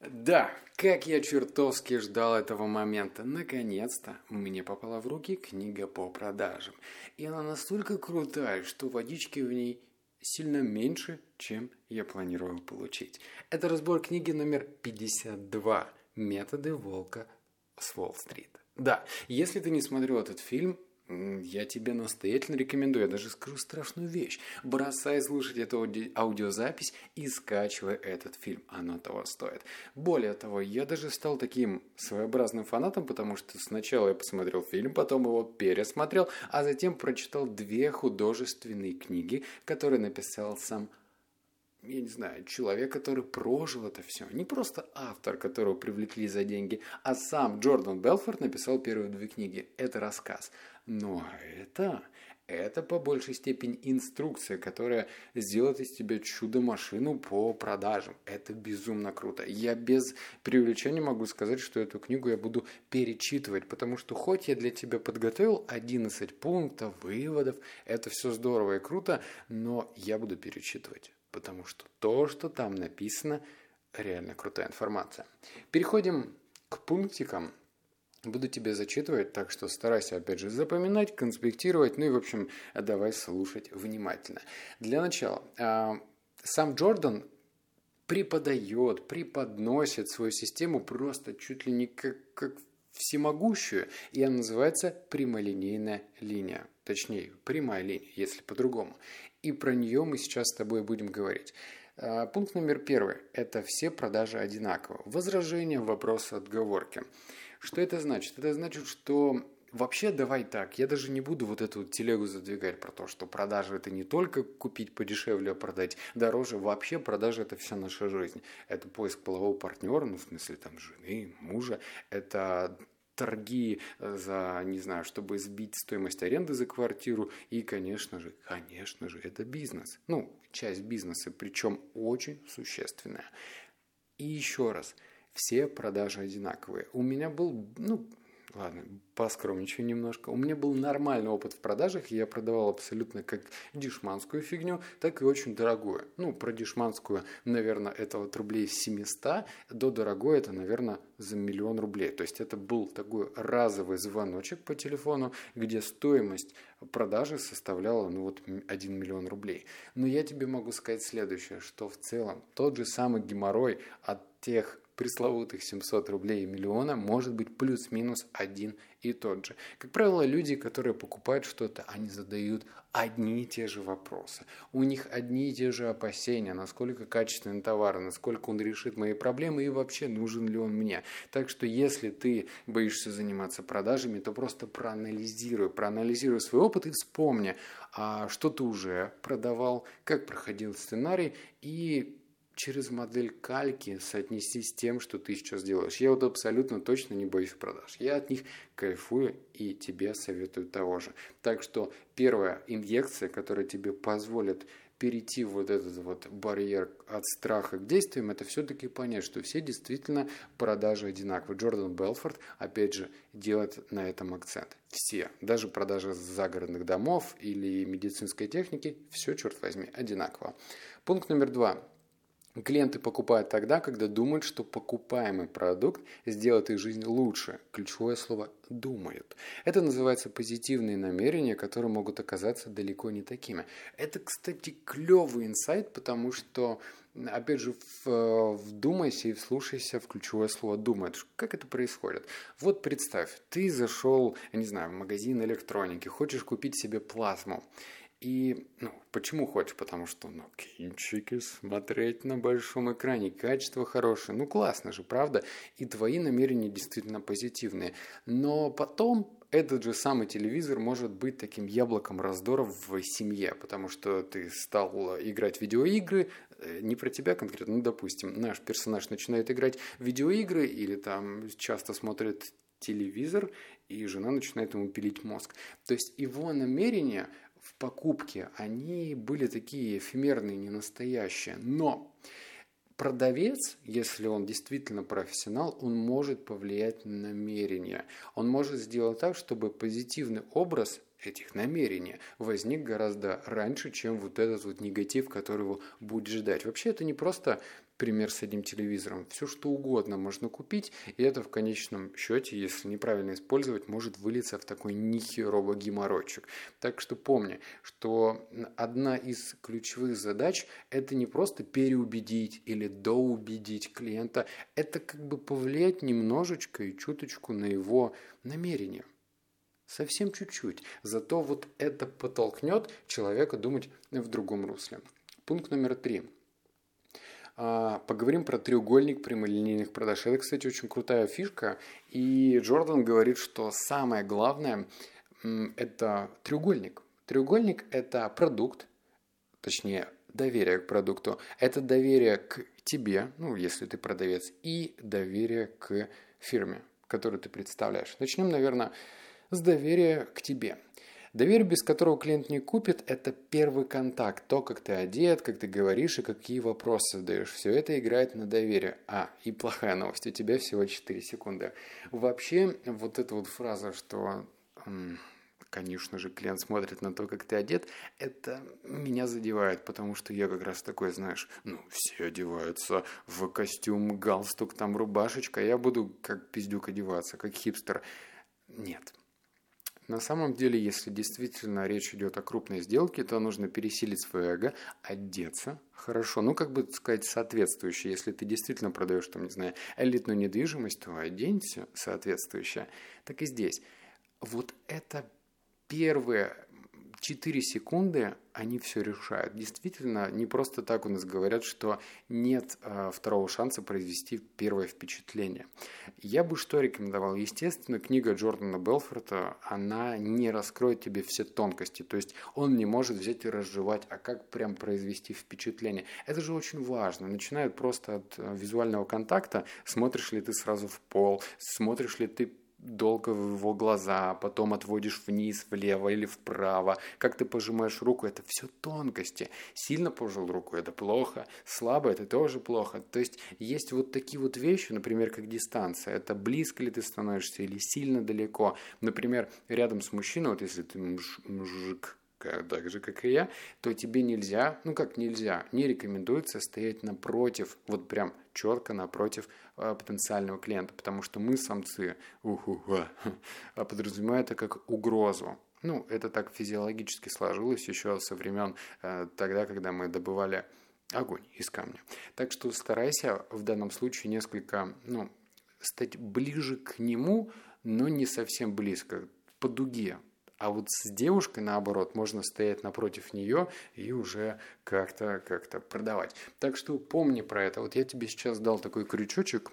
Да, как я чертовски ждал этого момента. Наконец-то мне попала в руки книга по продажам. И она настолько крутая, что водички в ней сильно меньше, чем я планировал получить. Это разбор книги номер 52 «Методы волка с Уолл-стрит». Да, если ты не смотрел этот фильм, я тебе настоятельно рекомендую, я даже скажу страшную вещь. Бросай слушать эту ауди аудиозапись и скачивай этот фильм, оно того стоит. Более того, я даже стал таким своеобразным фанатом, потому что сначала я посмотрел фильм, потом его пересмотрел, а затем прочитал две художественные книги, которые написал сам я не знаю, человек, который прожил это все. Не просто автор, которого привлекли за деньги, а сам Джордан Белфорд написал первые две книги. Это рассказ. Но это, это по большей степени инструкция, которая сделает из тебя чудо-машину по продажам. Это безумно круто. Я без преувеличения могу сказать, что эту книгу я буду перечитывать, потому что хоть я для тебя подготовил 11 пунктов, выводов, это все здорово и круто, но я буду перечитывать потому что то, что там написано, реально крутая информация. Переходим к пунктикам. Буду тебе зачитывать, так что старайся, опять же, запоминать, конспектировать, ну и, в общем, давай слушать внимательно. Для начала, а, сам Джордан преподает, преподносит свою систему просто чуть ли не как, как всемогущую, и она называется прямолинейная линия. Точнее, прямая линия, если по-другому и про нее мы сейчас с тобой будем говорить. А, пункт номер первый – это все продажи одинаково. Возражения, вопросы, отговорки. Что это значит? Это значит, что Вообще, давай так, я даже не буду вот эту телегу задвигать про то, что продажи это не только купить подешевле, а продать дороже. Вообще, продажи это вся наша жизнь. Это поиск полового партнера, ну, в смысле, там, жены, мужа. Это торги э, за, не знаю, чтобы сбить стоимость аренды за квартиру. И, конечно же, конечно же, это бизнес. Ну, часть бизнеса, причем очень существенная. И еще раз, все продажи одинаковые. У меня был, ну, ладно, поскромничаю немножко. У меня был нормальный опыт в продажах, я продавал абсолютно как дешманскую фигню, так и очень дорогую. Ну, про дешманскую, наверное, это вот рублей 700, до дорогой это, наверное, за миллион рублей. То есть это был такой разовый звоночек по телефону, где стоимость продажи составляла, ну вот, 1 миллион рублей. Но я тебе могу сказать следующее, что в целом тот же самый геморрой от тех пресловутых 700 рублей и миллиона может быть плюс-минус один и тот же. Как правило, люди, которые покупают что-то, они задают одни и те же вопросы. У них одни и те же опасения, насколько качественный товар, насколько он решит мои проблемы и вообще нужен ли он мне. Так что если ты боишься заниматься продажами, то просто проанализируй, проанализируй свой опыт и вспомни, а что ты уже продавал, как проходил сценарий и через модель кальки соотнести с тем, что ты сейчас делаешь. Я вот абсолютно точно не боюсь продаж. Я от них кайфую и тебе советую того же. Так что первая инъекция, которая тебе позволит перейти вот этот вот барьер от страха к действиям, это все-таки понять, что все действительно продажи одинаковые. Джордан Белфорд, опять же, делает на этом акцент. Все, даже продажи загородных домов или медицинской техники, все, черт возьми, одинаково. Пункт номер два. Клиенты покупают тогда, когда думают, что покупаемый продукт сделает их жизнь лучше. Ключевое слово «думают». Это называется позитивные намерения, которые могут оказаться далеко не такими. Это, кстати, клевый инсайт, потому что, опять же, вдумайся и вслушайся в ключевое слово «думает». Как это происходит? Вот представь, ты зашел, я не знаю, в магазин электроники, хочешь купить себе плазму. И, ну, почему хочешь? Потому что, ну, кинчики смотреть на большом экране, качество хорошее, ну, классно же, правда? И твои намерения действительно позитивные. Но потом этот же самый телевизор может быть таким яблоком раздора в семье, потому что ты стал играть в видеоигры, э, не про тебя конкретно, ну, допустим, наш персонаж начинает играть в видеоигры или там часто смотрит телевизор, и жена начинает ему пилить мозг. То есть его намерения в покупке, они были такие эфемерные, не настоящие. Но продавец, если он действительно профессионал, он может повлиять на намерение. Он может сделать так, чтобы позитивный образ этих намерений возник гораздо раньше, чем вот этот вот негатив, который его будет ждать. Вообще это не просто пример с одним телевизором. Все что угодно можно купить, и это в конечном счете, если неправильно использовать, может вылиться в такой нехеровый геморройчик. Так что помни, что одна из ключевых задач – это не просто переубедить или доубедить клиента, это как бы повлиять немножечко и чуточку на его намерение. Совсем чуть-чуть. Зато вот это подтолкнет человека думать в другом русле. Пункт номер три – поговорим про треугольник прямолинейных продаж. Это, кстати, очень крутая фишка. И Джордан говорит, что самое главное – это треугольник. Треугольник – это продукт, точнее, доверие к продукту. Это доверие к тебе, ну, если ты продавец, и доверие к фирме, которую ты представляешь. Начнем, наверное, с доверия к тебе. Доверие, без которого клиент не купит, это первый контакт. То, как ты одет, как ты говоришь и какие вопросы задаешь. Все это играет на доверие. А, и плохая новость, у тебя всего 4 секунды. Вообще, вот эта вот фраза, что конечно же, клиент смотрит на то, как ты одет, это меня задевает, потому что я как раз такой, знаешь, ну, все одеваются в костюм, галстук, там рубашечка, я буду как пиздюк одеваться, как хипстер. Нет, на самом деле, если действительно речь идет о крупной сделке, то нужно пересилить свое эго, одеться хорошо, ну, как бы сказать, соответствующее. Если ты действительно продаешь, там, не знаю, элитную недвижимость, то оденься соответствующее. Так и здесь. Вот это первое 4 секунды они все решают. Действительно, не просто так у нас говорят, что нет э, второго шанса произвести первое впечатление. Я бы что рекомендовал? Естественно, книга Джордана Белфорта, она не раскроет тебе все тонкости. То есть он не может взять и разжевать, а как прям произвести впечатление. Это же очень важно. Начинают просто от э, визуального контакта. Смотришь ли ты сразу в пол, смотришь ли ты долго в его глаза, потом отводишь вниз, влево или вправо, как ты пожимаешь руку, это все тонкости. Сильно пожал руку, это плохо, слабо, это тоже плохо. То есть есть вот такие вот вещи, например, как дистанция. Это близко ли ты становишься или сильно далеко. Например, рядом с мужчиной, вот если ты мужик, так же, как и я, то тебе нельзя, ну как нельзя, не рекомендуется стоять напротив, вот прям четко напротив потенциального клиента, потому что мы, самцы, ухуха, подразумеваем это как угрозу. Ну, это так физиологически сложилось еще со времен э, тогда, когда мы добывали огонь из камня. Так что старайся в данном случае несколько, ну, стать ближе к нему, но не совсем близко, по дуге, а вот с девушкой, наоборот, можно стоять напротив нее и уже как-то как продавать. Так что помни про это. Вот я тебе сейчас дал такой крючочек,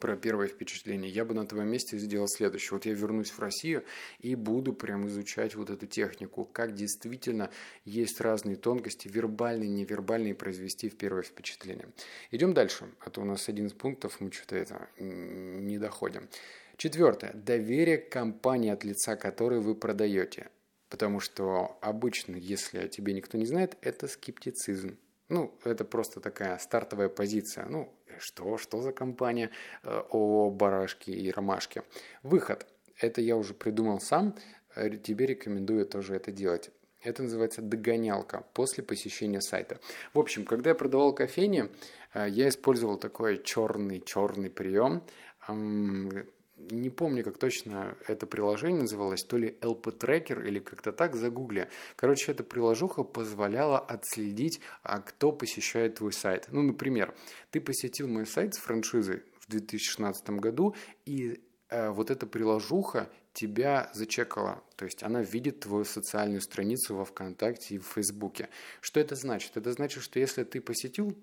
про первое впечатление, я бы на твоем месте сделал следующее. Вот я вернусь в Россию и буду прям изучать вот эту технику, как действительно есть разные тонкости, вербальные, невербальные, произвести в первое впечатление. Идем дальше, а то у нас один из пунктов, мы что-то это не доходим. Четвертое. Доверие к компании, от лица которой вы продаете. Потому что обычно, если о тебе никто не знает, это скептицизм. Ну, это просто такая стартовая позиция. Ну, что, что за компания э, о барашке и ромашке. Выход. Это я уже придумал сам. Тебе рекомендую тоже это делать. Это называется догонялка после посещения сайта. В общем, когда я продавал кофейни, э, я использовал такой черный-черный прием не помню, как точно это приложение называлось, то ли LP Tracker или как-то так, загугли. Короче, эта приложуха позволяла отследить, а кто посещает твой сайт. Ну, например, ты посетил мой сайт с франшизой в 2016 году, и э, вот эта приложуха тебя зачекала, то есть она видит твою социальную страницу во ВКонтакте и в Фейсбуке. Что это значит? Это значит, что если ты посетил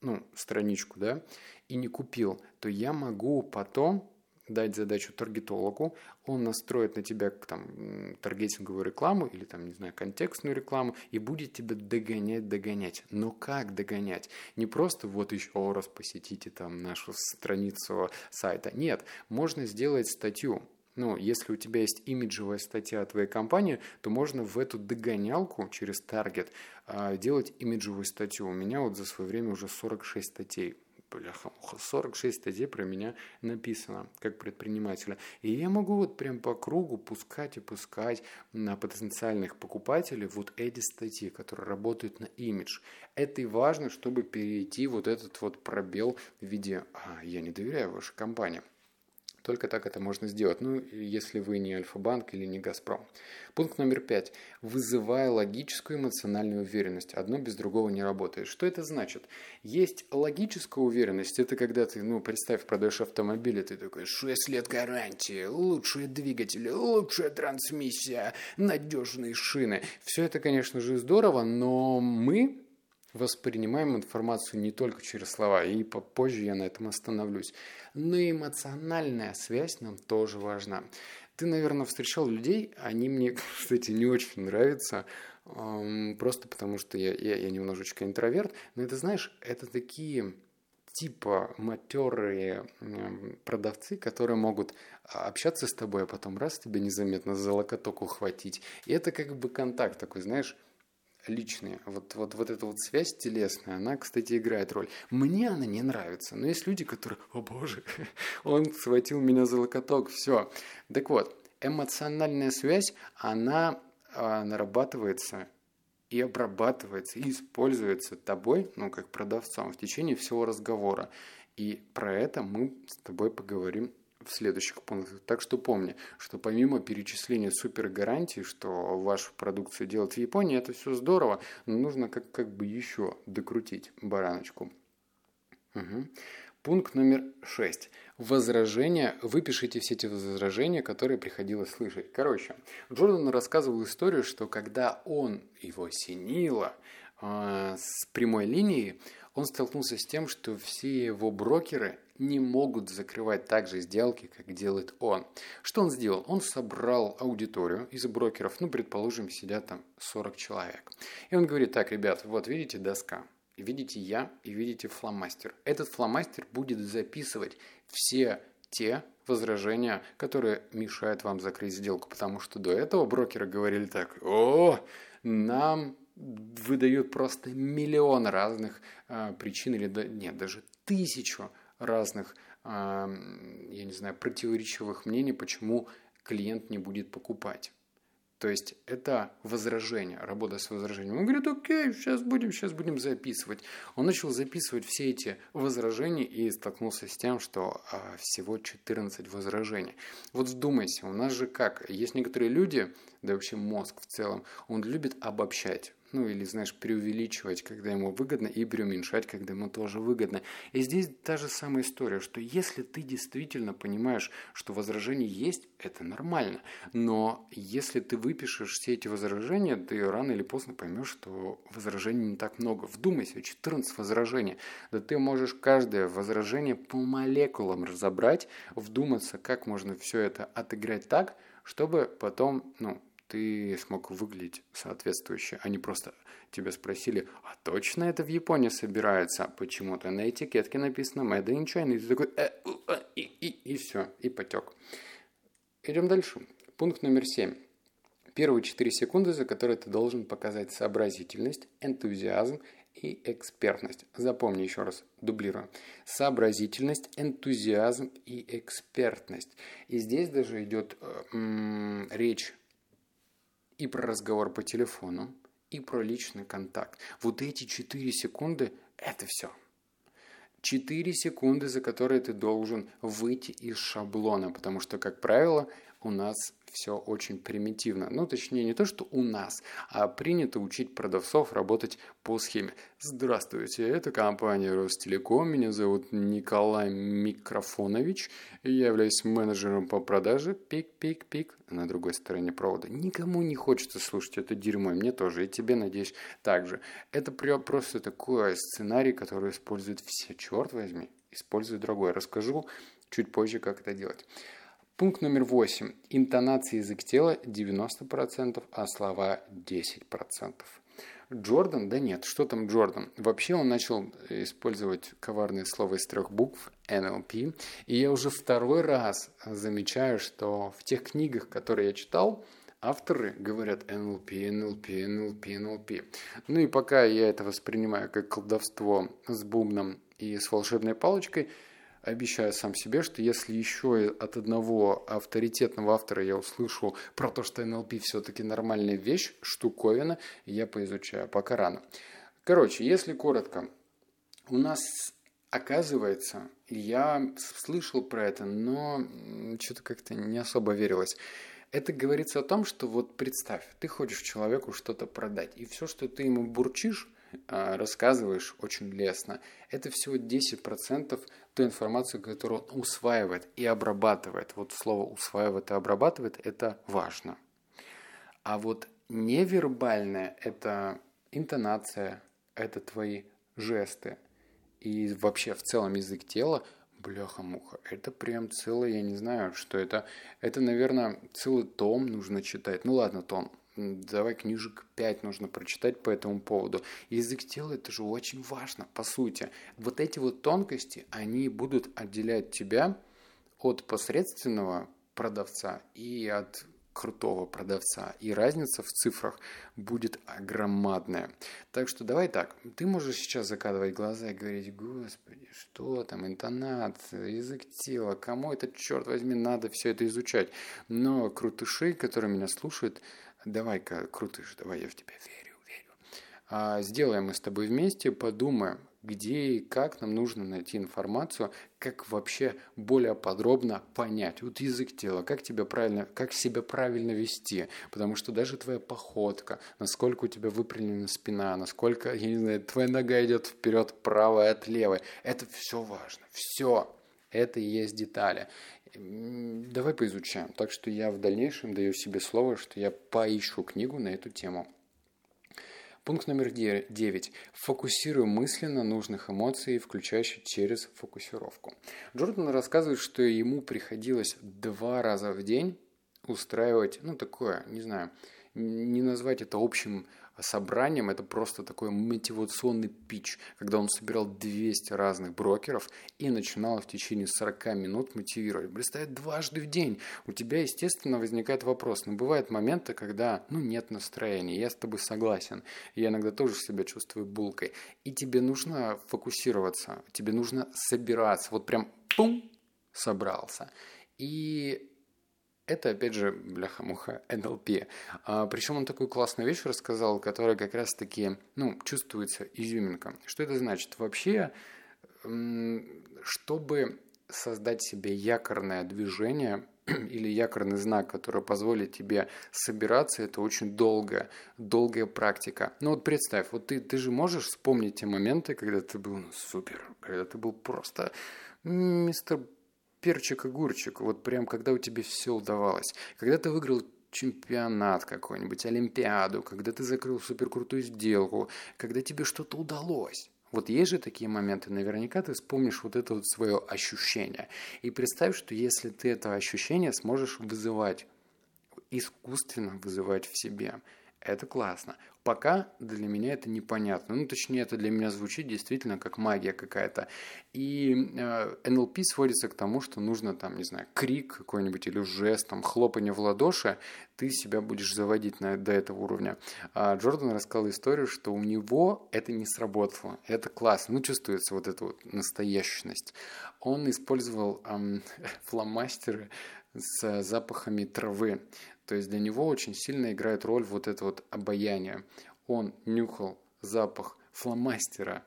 ну, страничку, да, и не купил, то я могу потом дать задачу таргетологу, он настроит на тебя там, таргетинговую рекламу или там, не знаю, контекстную рекламу и будет тебя догонять, догонять. Но как догонять? Не просто вот еще раз посетите там нашу страницу сайта. Нет, можно сделать статью. Ну, если у тебя есть имиджевая статья о твоей компании, то можно в эту догонялку через таргет делать имиджевую статью. У меня вот за свое время уже 46 статей бляха 46 статей про меня написано, как предпринимателя. И я могу вот прям по кругу пускать и пускать на потенциальных покупателей вот эти статьи, которые работают на имидж. Это и важно, чтобы перейти вот этот вот пробел в виде «а, я не доверяю вашей компании». Только так это можно сделать, ну, если вы не Альфа-банк или не Газпром. Пункт номер пять. Вызывая логическую эмоциональную уверенность. Одно без другого не работает. Что это значит? Есть логическая уверенность. Это когда ты, ну, представь, продаешь автомобиль, и ты такой, 6 лет гарантии, лучшие двигатели, лучшая трансмиссия, надежные шины. Все это, конечно же, здорово, но мы воспринимаем информацию не только через слова, и попозже я на этом остановлюсь. Но и эмоциональная связь нам тоже важна. Ты, наверное, встречал людей, они мне, кстати, не очень нравятся, просто потому что я, я, я немножечко интроверт, но это, знаешь, это такие типа матерые продавцы, которые могут общаться с тобой, а потом раз тебе незаметно за локоток ухватить. И это как бы контакт такой, знаешь, личные. Вот, вот, вот эта вот связь телесная, она, кстати, играет роль. Мне она не нравится, но есть люди, которые, о боже, он схватил меня за локоток, все. Так вот, эмоциональная связь, она а, нарабатывается и обрабатывается, и используется тобой, ну, как продавцом, в течение всего разговора. И про это мы с тобой поговорим в следующих пунктах. Так что помни, что помимо перечисления супер гарантий, что вашу продукцию делают в Японии, это все здорово, но нужно как, как бы еще докрутить бараночку. Угу. Пункт номер шесть. Возражения. Выпишите все эти возражения, которые приходилось слышать. Короче, Джордан рассказывал историю, что когда он его осенило э, с прямой линии, он столкнулся с тем, что все его брокеры не могут закрывать так же сделки, как делает он. Что он сделал? Он собрал аудиторию из брокеров, ну, предположим, сидят там 40 человек. И он говорит, так, ребят, вот видите доска, видите я и видите фломастер. Этот фломастер будет записывать все те возражения, которые мешают вам закрыть сделку. Потому что до этого брокеры говорили так, о, нам выдают просто миллион разных э, причин, или нет, даже тысячу разных, я не знаю, противоречивых мнений, почему клиент не будет покупать. То есть это возражение, работа с возражением. Он говорит, окей, сейчас будем, сейчас будем записывать. Он начал записывать все эти возражения и столкнулся с тем, что а, всего 14 возражений. Вот вдумайся, у нас же как, есть некоторые люди, да вообще мозг в целом, он любит обобщать ну или, знаешь, преувеличивать, когда ему выгодно, и преуменьшать, когда ему тоже выгодно. И здесь та же самая история, что если ты действительно понимаешь, что возражения есть, это нормально. Но если ты выпишешь все эти возражения, ты рано или поздно поймешь, что возражений не так много. Вдумайся, 14 возражений. Да ты можешь каждое возражение по молекулам разобрать, вдуматься, как можно все это отыграть так, чтобы потом, ну, ты смог выглядеть соответствующе. Они просто тебя спросили, а точно это в Японии собирается? Почему-то на этикетке написано Made in China. И ты такой, э, э, и, и, и все, и потек. Идем дальше. Пункт номер семь. Первые 4 секунды, за которые ты должен показать сообразительность, энтузиазм и экспертность. Запомни еще раз, дублирую. Сообразительность, энтузиазм и экспертность. И здесь даже идет э, м- речь и про разговор по телефону, и про личный контакт. Вот эти 4 секунды – это все. 4 секунды, за которые ты должен выйти из шаблона, потому что, как правило, у нас все очень примитивно. Ну, точнее, не то, что у нас, а принято учить продавцов работать по схеме. Здравствуйте, это компания Ростелеком, меня зовут Николай Микрофонович, я являюсь менеджером по продаже, пик-пик-пик, на другой стороне провода. Никому не хочется слушать это дерьмо, мне тоже, и тебе, надеюсь, также. Это просто такой сценарий, который используют все, черт возьми, используют другой. Расскажу чуть позже, как это делать. Пункт номер восемь. Интонация язык тела 90%, а слова 10%. Джордан? Да нет, что там Джордан? Вообще он начал использовать коварное слово из трех букв NLP. И я уже второй раз замечаю, что в тех книгах, которые я читал, авторы говорят NLP, NLP, NLP, NLP. Ну и пока я это воспринимаю как колдовство с бубном И с волшебной палочкой обещаю сам себе, что если еще от одного авторитетного автора я услышу про то, что НЛП все-таки нормальная вещь, штуковина, я поизучаю, пока рано. Короче, если коротко, у нас оказывается, я слышал про это, но что-то как-то не особо верилось. Это говорится о том, что вот представь, ты хочешь человеку что-то продать, и все, что ты ему бурчишь, рассказываешь очень лестно, это всего 10% той информации, которую он усваивает и обрабатывает. Вот слово усваивает и обрабатывает – это важно. А вот невербальное – это интонация, это твои жесты. И вообще в целом язык тела – Бляха-муха, это прям целый, я не знаю, что это. Это, наверное, целый том нужно читать. Ну ладно, том, давай книжек 5 нужно прочитать по этому поводу. Язык тела это же очень важно, по сути. Вот эти вот тонкости, они будут отделять тебя от посредственного продавца и от крутого продавца. И разница в цифрах будет огромадная. Так что давай так. Ты можешь сейчас закатывать глаза и говорить, господи, что там, интонация, язык тела, кому это, черт возьми, надо все это изучать. Но крутыши, которые меня слушают, давай-ка, крутыш, давай я в тебя верю, верю. А, сделаем мы с тобой вместе, подумаем, где и как нам нужно найти информацию, как вообще более подробно понять. Вот язык тела, как тебя правильно, как себя правильно вести, потому что даже твоя походка, насколько у тебя выпрямлена спина, насколько, я не знаю, твоя нога идет вперед правая от левой, это все важно, все. Это и есть детали. Давай поизучаем. Так что я в дальнейшем даю себе слово, что я поищу книгу на эту тему. Пункт номер 9. Фокусируй мысли на нужных эмоций, включающих через фокусировку. Джордан рассказывает, что ему приходилось два раза в день устраивать, ну, такое, не знаю, не назвать это общим собранием, это просто такой мотивационный пич, когда он собирал 200 разных брокеров и начинал в течение 40 минут мотивировать. Представить дважды в день. У тебя, естественно, возникает вопрос. Но бывают моменты, когда, ну, нет настроения. Я с тобой согласен. Я иногда тоже себя чувствую булкой. И тебе нужно фокусироваться. Тебе нужно собираться. Вот прям пум, собрался. И это, опять же, бляха-муха, НЛП. А, причем он такую классную вещь рассказал, которая как раз-таки, ну, чувствуется изюминка. Что это значит? Вообще, чтобы создать себе якорное движение или якорный знак, который позволит тебе собираться, это очень долгая, долгая практика. Ну вот представь, вот ты, ты же можешь вспомнить те моменты, когда ты был ну, супер, когда ты был просто мистер перчик-огурчик, вот прям когда у тебя все удавалось. Когда ты выиграл чемпионат какой-нибудь, олимпиаду, когда ты закрыл суперкрутую сделку, когда тебе что-то удалось. Вот есть же такие моменты, наверняка ты вспомнишь вот это вот свое ощущение. И представь, что если ты это ощущение сможешь вызывать, искусственно вызывать в себе, это классно. Пока для меня это непонятно. Ну, точнее, это для меня звучит действительно как магия какая-то. И э, НЛП сводится к тому, что нужно там, не знаю, крик какой-нибудь или жест, там, хлопанье в ладоши, ты себя будешь заводить на, до этого уровня. А Джордан рассказал историю, что у него это не сработало. Это классно. Ну, чувствуется вот эта вот настоящность. Он использовал эм, фломастеры с запахами травы. То есть для него очень сильно играет роль вот это вот обаяние. Он нюхал запах фломастера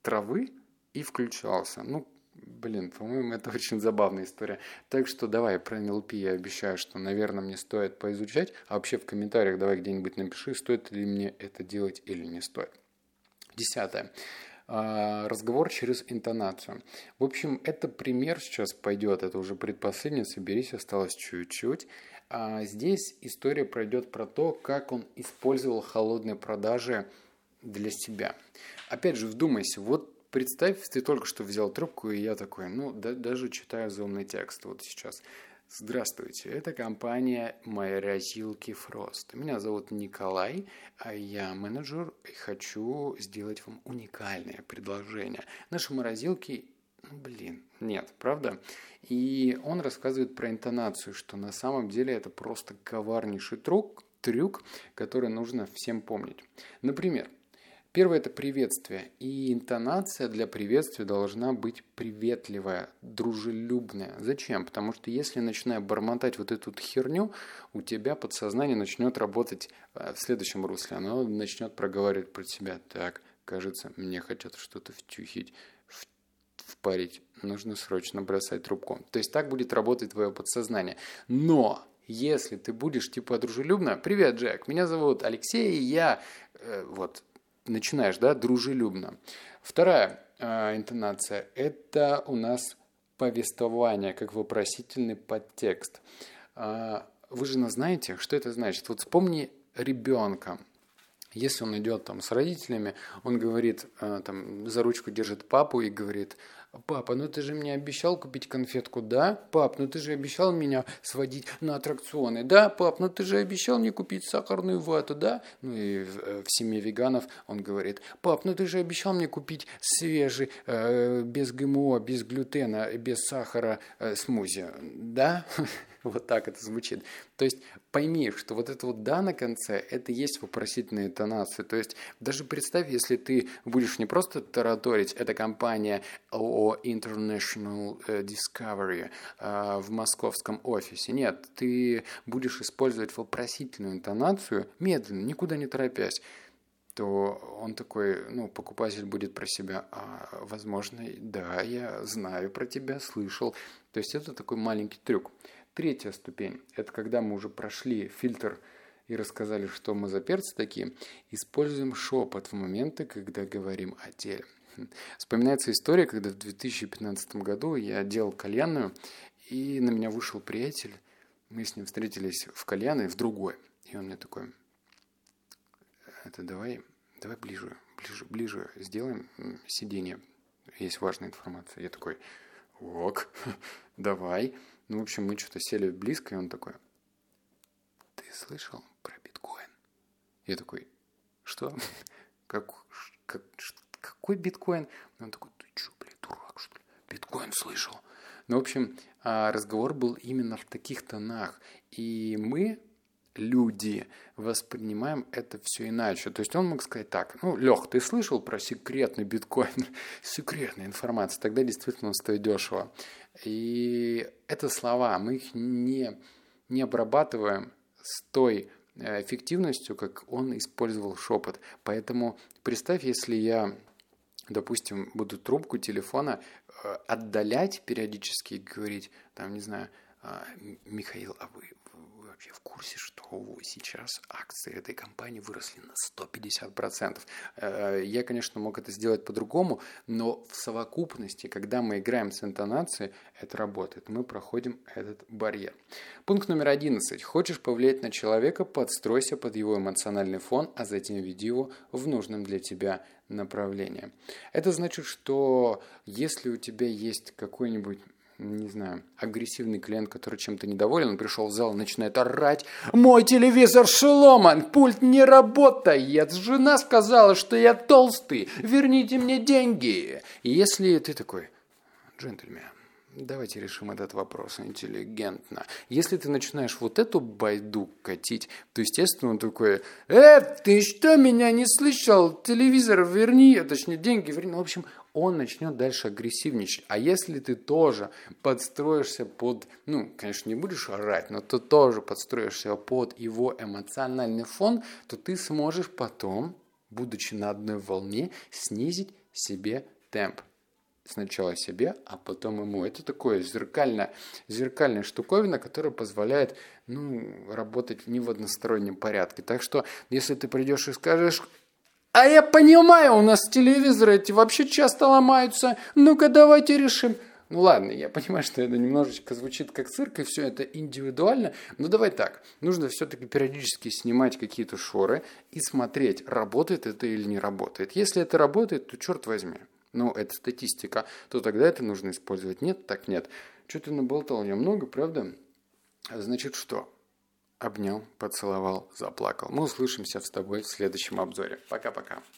травы и включался. Ну, блин, по-моему, это очень забавная история. Так что давай про НЛП я обещаю, что, наверное, мне стоит поизучать. А вообще в комментариях давай где-нибудь напиши, стоит ли мне это делать или не стоит. Десятое а, разговор через интонацию. В общем, это пример сейчас пойдет, это уже предпоследний, соберись, осталось чуть-чуть. А здесь история пройдет про то, как он использовал холодные продажи для себя. Опять же, вдумайся, вот представь, ты только что взял трубку, и я такой, ну, да, даже читаю заумный текст вот сейчас. Здравствуйте, это компания Морозилки Фрост. Меня зовут Николай, а я менеджер и хочу сделать вам уникальное предложение. Наши морозилки блин, нет, правда? И он рассказывает про интонацию, что на самом деле это просто коварнейший трюк, трюк, который нужно всем помнить. Например, Первое – это приветствие. И интонация для приветствия должна быть приветливая, дружелюбная. Зачем? Потому что если начинаю бормотать вот эту херню, у тебя подсознание начнет работать э, в следующем русле. Оно начнет проговаривать про себя. Так, кажется, мне хотят что-то втюхить, впарить. Нужно срочно бросать трубку. То есть так будет работать твое подсознание. Но если ты будешь типа дружелюбно, привет, Джек, меня зовут Алексей, я э, вот начинаешь, да, дружелюбно. Вторая э, интонация – это у нас повествование, как вопросительный подтекст. Э, вы же знаете, что это значит. Вот вспомни ребенка. Если он идет там с родителями, он говорит, э, там, за ручку держит папу и говорит, Папа, ну ты же мне обещал купить конфетку, да? Пап, ну ты же обещал меня сводить на аттракционы, да? Пап, ну ты же обещал мне купить сахарную вату, да? Ну и в, э, в семье веганов он говорит, пап, ну ты же обещал мне купить свежий, э, без ГМО, без глютена, без сахара э, смузи, да? Вот так это звучит. То есть пойми, что вот это вот «да» на конце, это есть вопросительная интонация. То есть даже представь, если ты будешь не просто тараторить, это компания о International э, Discovery э, в московском офисе. Нет, ты будешь использовать вопросительную интонацию медленно, никуда не торопясь то он такой, ну, покупатель будет про себя, а, возможно, да, я знаю про тебя, слышал. То есть это такой маленький трюк. Третья ступень – это когда мы уже прошли фильтр и рассказали, что мы за перцы такие, используем шепот в моменты, когда говорим о теле. Вспоминается история, когда в 2015 году я делал кальянную, и на меня вышел приятель, мы с ним встретились в кальяной, в другой. И он мне такой, это давай, давай ближе, ближе, ближе сделаем сиденье. Есть важная информация. Я такой, ок, давай. Ну, в общем, мы что-то сели близко, и он такой, ты слышал про биткоин? Я такой, что? Как, как, какой биткоин? Он такой, ты что, блядь, дурак, что ли? Биткоин слышал. Ну, в общем, а, разговор был именно в таких тонах. И мы, люди, воспринимаем это все иначе. То есть он мог сказать так, ну, Лех, ты слышал про секретный биткоин? Секретная информация. Тогда действительно он стоит дешево. И это слова, мы их не, не обрабатываем с той э, эффективностью, как он использовал шепот. Поэтому представь, если я, допустим, буду трубку телефона э, отдалять периодически и говорить, там, не знаю, «А, Михаил, а вы, вообще в курсе, что сейчас акции этой компании выросли на 150%? Э, я, конечно, мог это сделать по-другому, но в совокупности, когда мы играем с интонацией, это работает. Мы проходим этот барьер. Пункт номер 11. Хочешь повлиять на человека, подстройся под его эмоциональный фон, а затем веди его в нужном для тебя направлении. Это значит, что если у тебя есть какой-нибудь не знаю, агрессивный клиент, который чем-то недоволен, он пришел в зал, начинает орать, «Мой телевизор сломан, пульт не работает, жена сказала, что я толстый, верните мне деньги!» И если ты такой, джентльмен, Давайте решим этот вопрос интеллигентно. Если ты начинаешь вот эту байду катить, то, естественно, он такой, «Э, ты что, меня не слышал? Телевизор верни, точнее, деньги верни». Ну, в общем, он начнет дальше агрессивничать. А если ты тоже подстроишься под, ну, конечно, не будешь орать, но ты тоже подстроишься под его эмоциональный фон, то ты сможешь потом, будучи на одной волне, снизить себе темп сначала себе, а потом ему. Это такое зеркальная, зеркальная штуковина, которая позволяет ну, работать не в одностороннем порядке. Так что, если ты придешь и скажешь, а я понимаю, у нас телевизоры эти вообще часто ломаются, ну-ка давайте решим. Ну ладно, я понимаю, что это немножечко звучит как цирк, и все это индивидуально, но давай так, нужно все-таки периодически снимать какие-то шоры и смотреть, работает это или не работает. Если это работает, то черт возьми, ну, это статистика, то тогда это нужно использовать. Нет, так нет. Что ты наболтал? Я много, правда? Значит, что? Обнял, поцеловал, заплакал. Мы услышимся с тобой в следующем обзоре. Пока-пока.